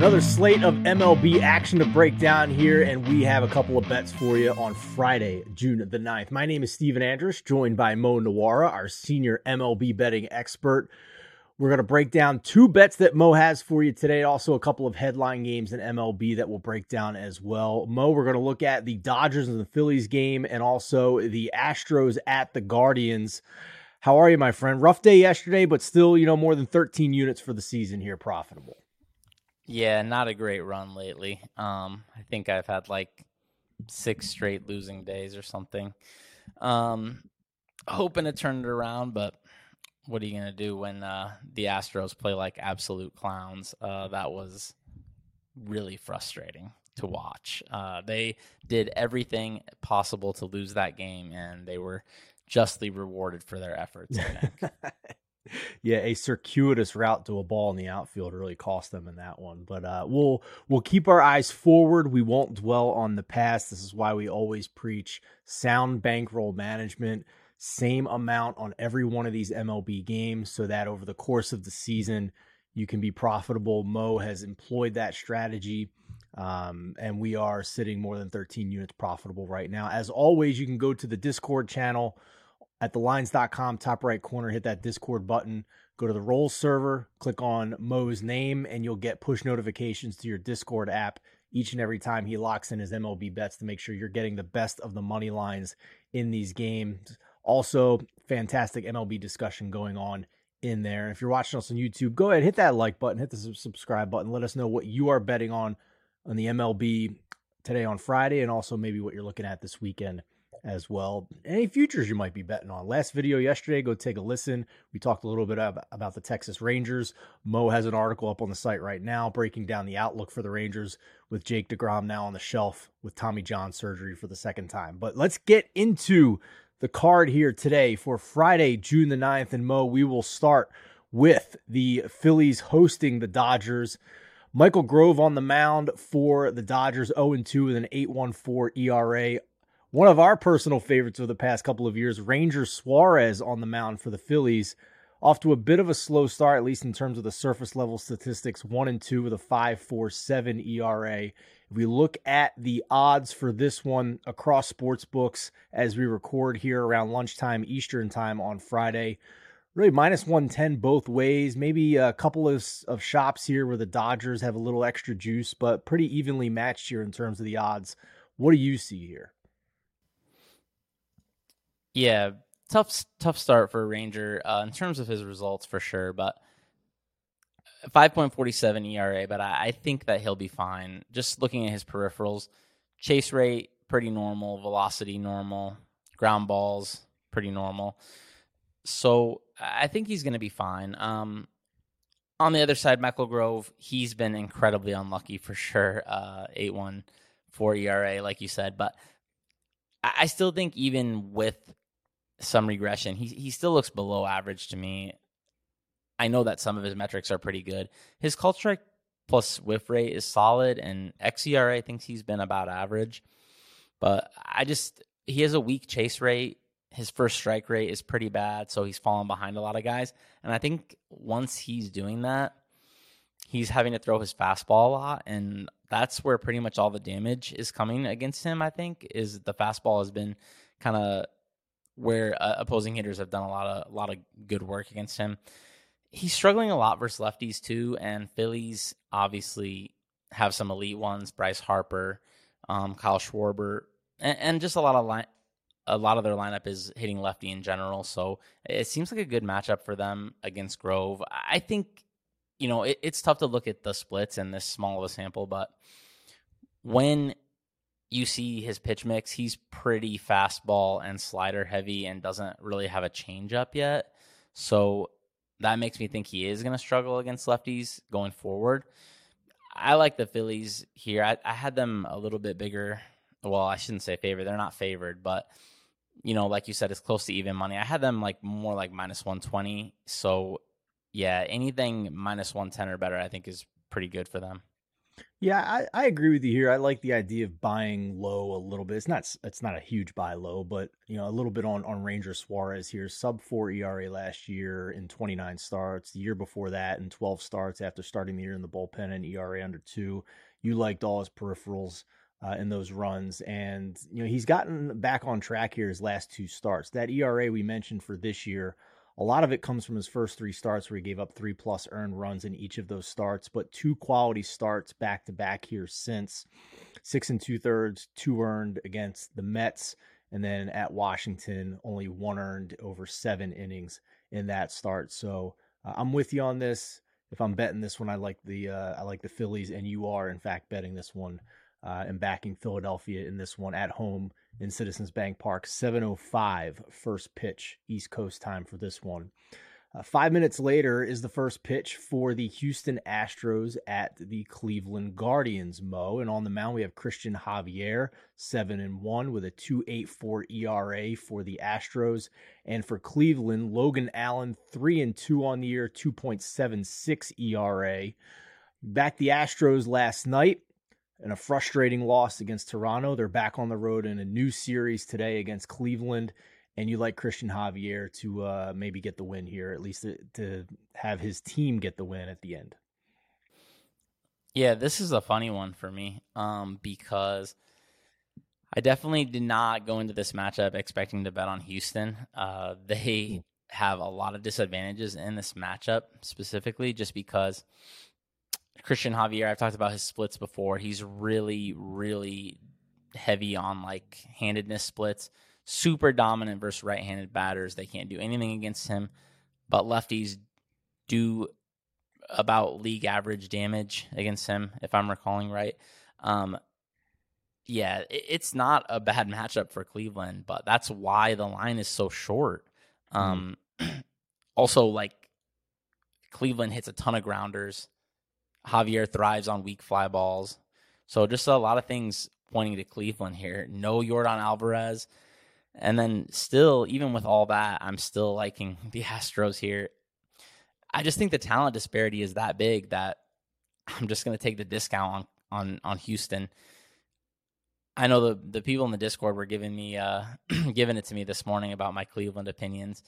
Another slate of MLB action to break down here, and we have a couple of bets for you on Friday, June the 9th. My name is Stephen Andress, joined by Mo Nuwwarah, our senior MLB betting expert. We're going to break down two bets that Mo has for you today, also a couple of headline games in MLB that we'll break down as well. Mo, we're going to look at the Dodgers and the Phillies game and also the Astros at the Guardians. How are you, my friend? Rough day yesterday, but still, you know, more than 13 units for the season here, profitable. Yeah, not a great run lately. Um, I think I've had like six straight losing days or something. Um, hoping to turn it around, but what are you gonna do when uh, the Astros play like absolute clowns? Uh, that was really frustrating to watch. Uh, they did everything possible to lose that game, and they were justly rewarded for their efforts. yeah, a circuitous route to a ball in the outfield really cost them in that one. But uh, we'll we'll keep our eyes forward. We won't dwell on the past. This is why we always preach sound bankroll management same amount on every one of these MLB games so that over the course of the season, you can be profitable. Mo has employed that strategy. Um, and we are sitting more than 13 units profitable right now. As always, you can go to the Discord channel at thelines.com, top right corner, hit that Discord button, go to the roles server, click on Mo's name, and you'll get push notifications to your Discord app each and every time he locks in his MLB bets to make sure you're getting the best of the money lines in these games. Also, fantastic MLB discussion going on in there. And if you're watching us on YouTube, go ahead, hit that like button, hit the subscribe button. Let us know what you are betting on on the MLB today on Friday, and also maybe what you're looking at this weekend as well. Any futures you might be betting on. Last video yesterday, go take a listen. We talked a little bit about the Texas Rangers. Mo has an article up on the site right now breaking down the outlook for the Rangers with Jake DeGrom now on the shelf with Tommy John surgery for the second time. But let's get into the card here today for Friday, June the 9th. And Mo, we will start with the Phillies hosting the Dodgers. Michael Grove on the mound for the Dodgers, 0 2 with an 8.14 ERA. One of our personal favorites of the past couple of years, Ranger Suarez on the mound for the Phillies. Off to a bit of a slow start, at least in terms of the surface level statistics, 1 and 2 with a 5.47 ERA. If we look at the odds for this one across sports books as we record here around lunchtime Eastern time on Friday, really minus 110 both ways. Maybe a couple of, of shops here where the Dodgers have a little extra juice, but pretty evenly matched here in terms of the odds. What do you see here? Yeah, tough tough start for Ranger uh, in terms of his results for sure, but 5.47 ERA, but I, I, think that he'll be fine. Just looking at his peripherals, chase rate pretty normal, velocity normal, ground balls pretty normal. So I think he's going to be fine. Um, on the other side, Michael Grove, he's been incredibly unlucky for sure. Uh, 8 1 4 ERA, like you said. But I, I still think, even with some regression, he, he still looks below average to me. I know that some of his metrics are pretty good. His call strike plus whiff rate is solid, and xERA thinks he's been about average. But I just he has a weak chase rate. His first strike rate is pretty bad, so he's falling behind a lot of guys. And I think once he's doing that, he's having to throw his fastball a lot, and that's where pretty much all the damage is coming against him. I think is the fastball has been kind of where uh, opposing hitters have done a lot of a lot of good work against him he's struggling a lot versus lefties too, and Phillies obviously have some elite ones: Bryce Harper, um, Kyle Schwarber, and, and, just a lot of line. A lot of their lineup is hitting lefty in general, so it seems like a good matchup for them against Grove. I think, you know, it, it's tough to look at the splits in this small of a sample, but when you see his pitch mix, he's pretty fastball and slider heavy and doesn't really have a changeup yet. So that makes me think he is going to struggle against lefties going forward. I like the Phillies here. I, I, had them a little bit bigger. Well, I shouldn't say favored. They're not favored, but you know, like you said, it's close to even money. I had them like more like minus one twenty. So yeah, anything minus one ten or better, I think is pretty good for them. Yeah, I, I agree with you here. I like the idea of buying low a little bit. It's not it's not a huge buy low, but you know a little bit on on Ranger Suarez here. Sub four ERA last year in 29 starts. The year before that in 12 starts after starting the year in the bullpen and ERA under two. You liked all his peripherals uh, in those runs, and you know he's gotten back on track here his last two starts. That ERA we mentioned for this year a lot of it comes from his first three starts where he gave up three plus earned runs in each of those starts, but two quality starts back to back here since six and two thirds, two earned against the Mets, and then at Washington, only one earned over seven innings in that start. So uh, I'm with you on this. If I'm betting this one, I like the uh, I like the Phillies, and you are in fact betting this one uh, and backing Philadelphia in this one at home in Citizens Bank Park. 7:05 first pitch East Coast time for this one. Uh, five minutes later is the first pitch for the Houston Astros at the Cleveland Guardians. Mo and on the mound we have Cristian Javier, seven and one with a 2.84 ERA for the Astros, and for Cleveland, Logan Allen, three and two on the year, 2.76 ERA. Back the Astros last night and a frustrating loss against Toronto. They're back on the road in a new series today against Cleveland. And you like Cristian Javier to uh, maybe get the win here, at least to, to have his team get the win at the end. Yeah, this is a funny one for me um, because I definitely did not go into this matchup expecting to bet on Houston. Uh, they hmm. have a lot of disadvantages in this matchup specifically just because – Cristian Javier, I've talked about his splits before. He's really, really heavy on like handedness splits. Super dominant versus right handed batters. They can't do anything against him, but lefties do about league average damage against him, if I'm recalling right. Um, yeah, it's not a bad matchup for Cleveland, but that's why the line is so short. Um, mm. also, like Cleveland hits a ton of grounders. Javier thrives on weak fly balls. So just a lot of things pointing to Cleveland here. No Yordan Alvarez. And then still, even with all that, I'm still liking the Astros here. I just think the talent disparity is that big that I'm just going to take the discount on, on, on Houston. I know the, the people in the Discord were giving me uh, giving it to me this morning about my Cleveland opinions.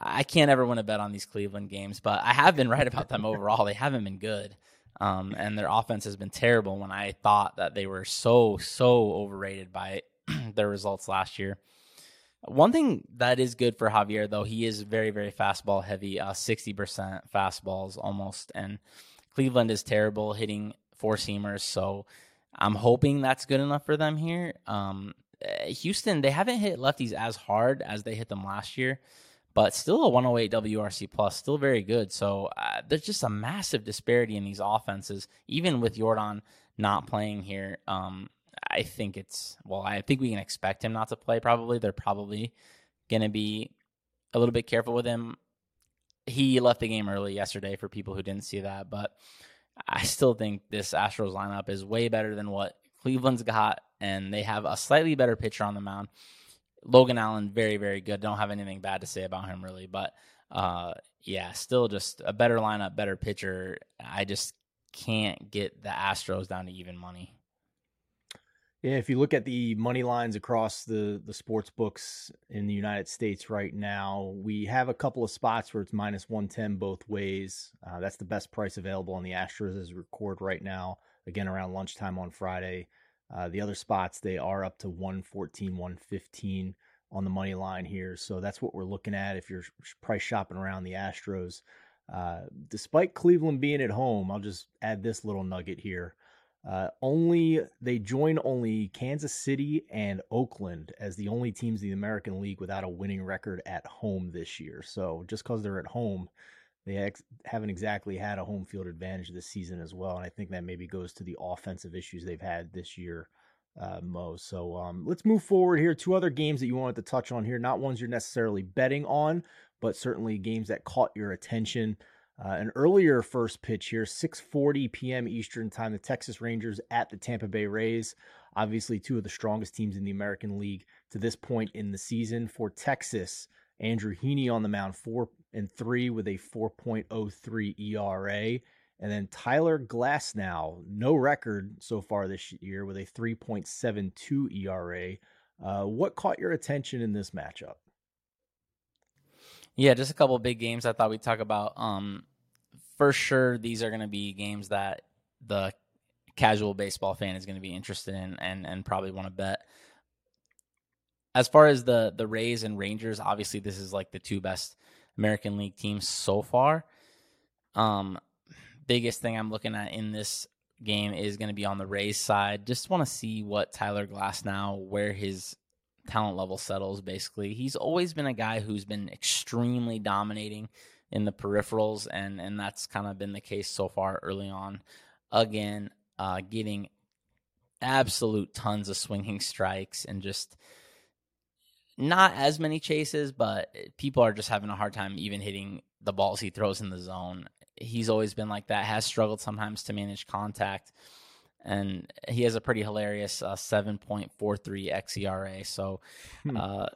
I can't ever win a bet on these Cleveland games, but I have been right about them overall. They haven't been good. Um, and their offense has been terrible when I thought that they were so, so overrated by their results last year. One thing that is good for Javier, though, he is very, very fastball heavy, uh, 60% fastballs almost. And Cleveland is terrible hitting four seamers. So I'm hoping that's good enough for them here. Um, eh, Houston, they haven't hit lefties as hard as they hit them last year but still a 108 WRC plus, still very good. So uh, there's just a massive disparity in these offenses, even with Yordan not playing here. Um, I think it's well, I think we can expect him not to play. Probably they're probably going to be a little bit careful with him. He left the game early yesterday for people who didn't see that, but I still think this Astros lineup is way better than what Cleveland's got, and they have a slightly better pitcher on the mound. Logan Allen, very, very good. Don't have anything bad to say about him really, but uh, yeah, still just a better lineup, better pitcher. I just can't get the Astros down to even money. Yeah, if you look at the money lines across the the sports books in the United States right now, we have a couple of spots where it's minus one ten both ways. Uh, that's the best price available on the Astros as record right now. Again, around lunchtime on Friday. Uh, the other spots, they are up to 114, 115 on the money line here. So that's what we're looking at if you're price shopping around the Astros. Uh, despite Cleveland being at home, I'll just add this little nugget here. Uh, only they join only Kansas City and Oakland as the only teams in the American League without a winning record at home this year. So just because they're at home they ex- haven't exactly had a home field advantage this season as well, and I think that maybe goes to the offensive issues they've had this year, uh, Mo. So um, let's move forward here. Two other games that you wanted to touch on here, not ones you're necessarily betting on, but certainly games that caught your attention. Uh, an earlier first pitch here, 6:40 p.m. Eastern time. The Texas Rangers at the Tampa Bay Rays. Obviously, two of the strongest teams in the American League to this point in the season. For Texas, Andrew Heaney on the mound, four and three with a 4.03 ERA. And then Tyler Glasnow, no record so far this year with a 3.72 ERA. Uh, what caught your attention in this matchup? Yeah, just a couple big games I thought we'd talk about. Um, for sure, these are going to be games that the casual baseball fan is going to be interested in and and probably want to bet. As far as the the Rays and Rangers, obviously this is like the two best American League teams so far. Um, biggest thing I'm looking at in this game is going to be on the Rays side. Just want to see what Tyler Glasnow, where his talent level settles. Basically, he's always been a guy who's been extremely dominating in the peripherals, and and that's kind of been the case so far early on. Again, uh, getting absolute tons of swinging strikes and just not as many chases, but people are just having a hard time even hitting the balls he throws in the zone he's always been like that. Has struggled sometimes to manage contact, and he has a pretty hilarious uh, seven point four three xERA. So, hmm. uh,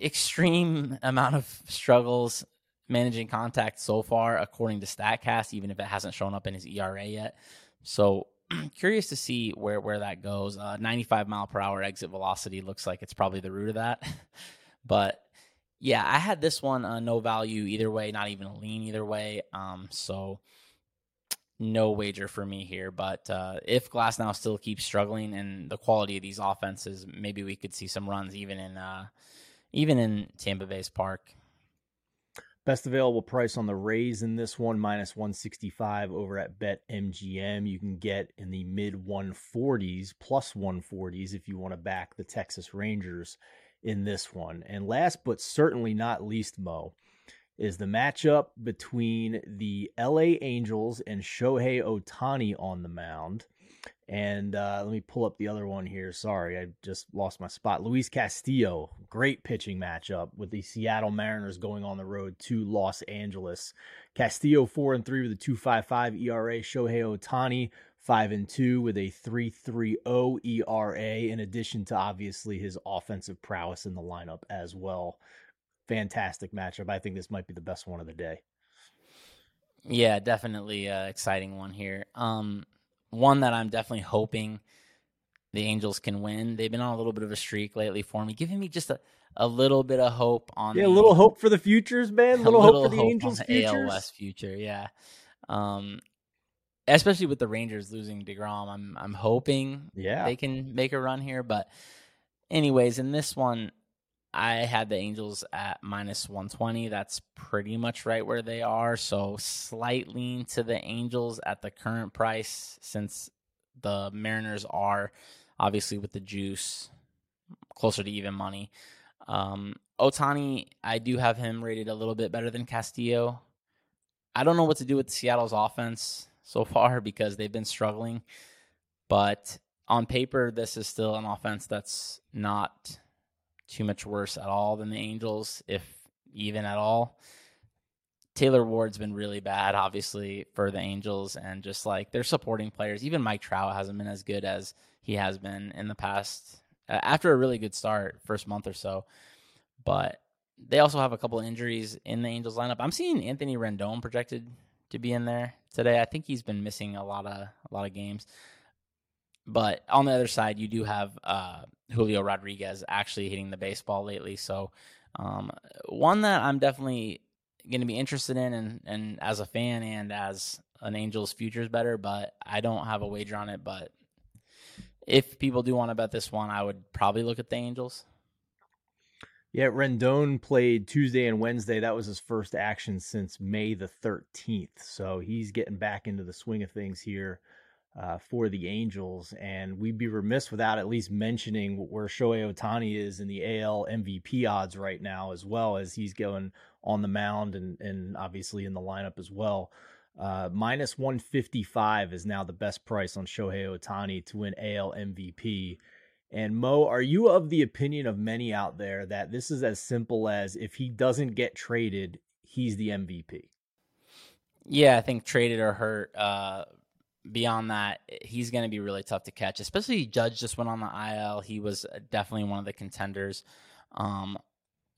extreme amount of struggles managing contact so far, according to Statcast, even if it hasn't shown up in his ERA yet. So. Curious to see where where that goes. Uh, 95 mile per hour exit velocity looks like it's probably the root of that, but yeah, I had this one uh, no value either way, not even a lean either way. Um, so no wager for me here. But uh, if Glasnow still keeps struggling and the quality of these offenses, maybe we could see some runs even in uh, even in Tampa Bay's park. Best available price on the Rays in this one, minus 165 over at BetMGM. You can get in the mid 140s, plus 140s if you want to back the Texas Rangers in this one. And last but certainly not least, Mo, is the matchup between the LA Angels and Shohei Ohtani on the mound. And uh, let me pull up the other one here. Sorry, I just lost my spot. Luis Castillo, great pitching matchup with the Seattle Mariners going on the road to Los Angeles. Castillo four and three with a two five five ERA. Shohei Ohtani five and two with a 3.30 ERA. In addition to obviously his offensive prowess in the lineup as well. Fantastic matchup. I think this might be the best one of the day. Yeah, definitely a exciting one here. Um, one that I'm definitely hoping the Angels can win. They've been on a little bit of a streak lately for me, giving me just a, a little bit of hope on. Yeah, the, a little hope for the futures, man. A little, little hope for the hope Angels' the futures. AL future, yeah. Um, especially with the Rangers losing Degrom, I'm I'm hoping yeah they can make a run here. But anyways, in this one, I had the Angels at minus 120. That's pretty much right where they are. So slight lean to the Angels at the current price, since the Mariners are obviously with the juice closer to even money. Um, Ohtani, I do have him rated a little bit better than Castillo. I don't know what to do with Seattle's offense so far because they've been struggling. But on paper, this is still an offense that's not too much worse at all than the Angels, if even at all. Taylor Ward's been really bad, obviously, for the Angels, and just like their supporting players. Even Mike Trout hasn't been as good as he has been in the past after a really good start, first month or so. But they also have a couple injuries in the Angels lineup. I'm seeing Anthony Rendon projected to be in there today. I think he's been missing a lot of a lot of games. But on the other side, you do have uh, Julio Rodriguez actually hitting the baseball lately. So um, one that I'm definitely going to be interested in, and, and as a fan and as an Angels futures better, but I don't have a wager on it. But if people do want to bet this one, I would probably look at the Angels. Yeah, Rendon played Tuesday and Wednesday. That was his first action since May the 13th. So he's getting back into the swing of things here uh, for the Angels. And we'd be remiss without at least mentioning where Shohei Ohtani is in the AL MVP odds right now, as well as he's going on the mound and, and obviously in the lineup as well. Uh, minus 155 is now the best price on Shohei Ohtani to win AL MVP. And Mo, are you of the opinion of many out there that this is as simple as if he doesn't get traded, he's the MVP? Yeah, I think traded or hurt. Uh, beyond that, he's going to be really tough to catch. Especially Judge just went on the IL. He was definitely one of the contenders. Um,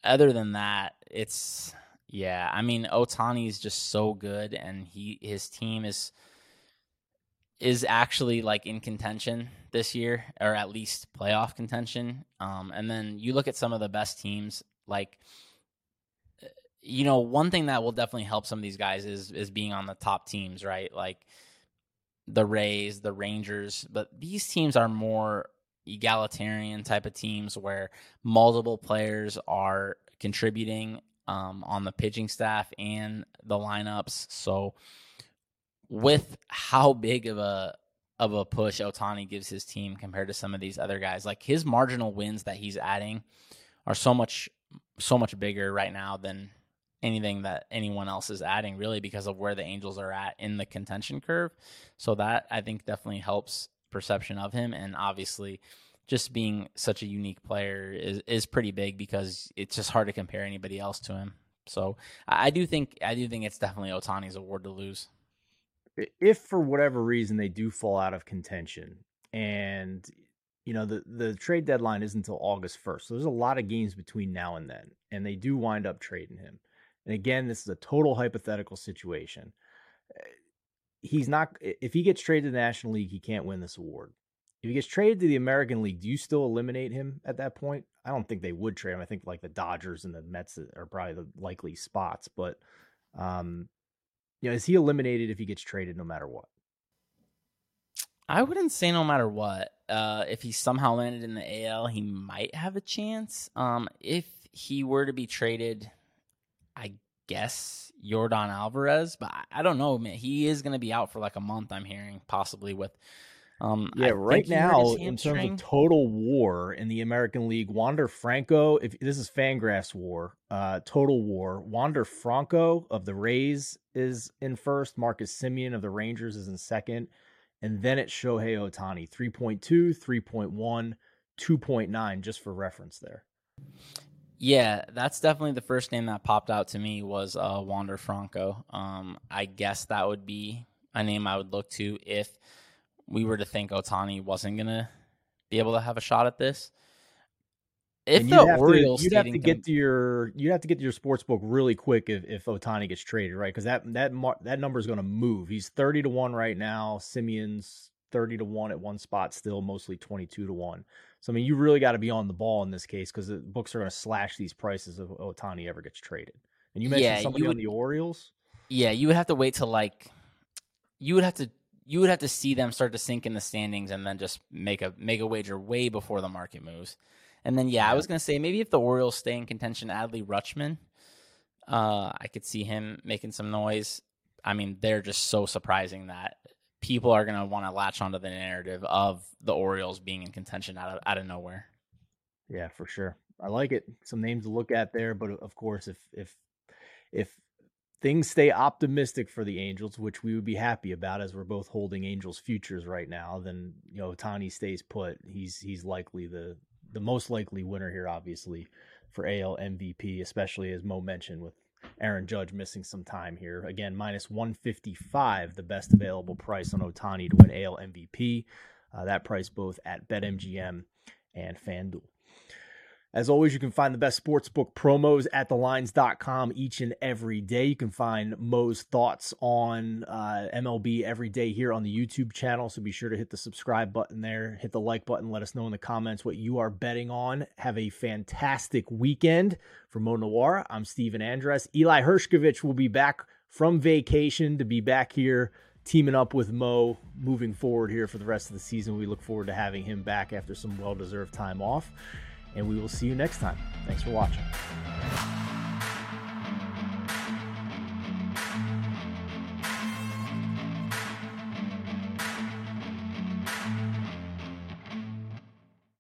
other than that, it's yeah. I mean, Ohtani is just so good, and he his team is is actually like in contention this year, or at least playoff contention. Um, and then you look at some of the best teams, like you know, one thing that will definitely help some of these guys is is being on the top teams, right? Like the Rays, the Rangers, but these teams are more egalitarian type of teams where multiple players are contributing um, on the pitching staff and the lineups. So, with how big of a of a push Ohtani gives his team compared to some of these other guys, like his marginal wins that he's adding are so much so much bigger right now than anything that anyone else is adding really because of where the Angels are at in the contention curve. So that I think definitely helps perception of him and obviously just being such a unique player is is pretty big because it's just hard to compare anybody else to him. So I do think I do think it's definitely Ohtani's award to lose. If for whatever reason they do fall out of contention and you know the the trade deadline isn't until August 1st. So there's a lot of games between now and then and they do wind up trading him. And again, this is a total hypothetical situation. Eh, he's not if he gets traded to the National League, he can't win this award. If he gets traded to the American League, do you still eliminate him at that point? I don't think they would trade him. I think like the Dodgers and the Mets are probably the likely spots, but um you know, is he eliminated if he gets traded no matter what? I wouldn't say no matter what. Uh, if he somehow landed in the AL, he might have a chance. Um, if he were to be traded, I guess Yordan Alvarez, but I don't know, man. He is going to be out for like a month. I'm hearing possibly with um, yeah, I right now in terms of total WAR in the American League, Wander Franco. If this is Fangraphs WAR, uh, total WAR. Wander Franco of the Rays is in first. Marcus Semien of the Rangers is in second, and then it's Shohei Ohtani, 3.2, 3.1, 2.9, just for reference there. Yeah, that's definitely the first name that popped out to me was uh, Wander Franco. Um, I guess that would be a name I would look to if we were to think Ohtani wasn't gonna be able to have a shot at this. If and the you'd Orioles, to, you'd have to get to your you'd have to get to your sports book really quick if, if Ohtani gets traded, right? Because that that mar- that number is going to move. He's thirty to one right now. Semien's 30 to 1 at one spot still mostly 22 to 1 so i mean you really got to be on the ball in this case because the books are going to slash these prices if Ohtani ever gets traded. And you mentioned yeah, somebody you would, on the orioles? Yeah you would have to wait till like you would have to you would have to see them start to sink in the standings and then just make a make a wager way before the market moves. And then yeah, yeah. i was going to say maybe if the orioles stay in contention adley rutschman uh, i could see him making some noise. I mean, they're just so surprising that people are gonna want to latch onto the narrative of the Orioles being in contention out of out of nowhere. Yeah, for sure. I like it. Some names to look at there, but uh, of course, if if if things stay optimistic for the Angels, which we would be happy about as we're both holding Angels futures right now, then you know Tani stays put. He's he's likely the the most likely winner here, obviously, for AL MVP, especially as Mo mentioned with Aaron Judge missing some time here. Again, minus 155, the best available price on Ohtani to win AL MVP. Uh, that price both at BetMGM and FanDuel. As always, you can find the best sportsbook promos at thelines.com each and every day. You can find Mo's thoughts on uh, MLB every day here on the YouTube channel. So be sure to hit the subscribe button there, hit the like button, let us know in the comments what you are betting on. Have a fantastic weekend. For Mo Nuwwarah, I'm Stephen Andress. Eli Hershkovich will be back from vacation to be back here teaming up with Mo moving forward here for the rest of the season. We look forward to having him back after some well deserved time off and we will see you next time. Thanks for watching.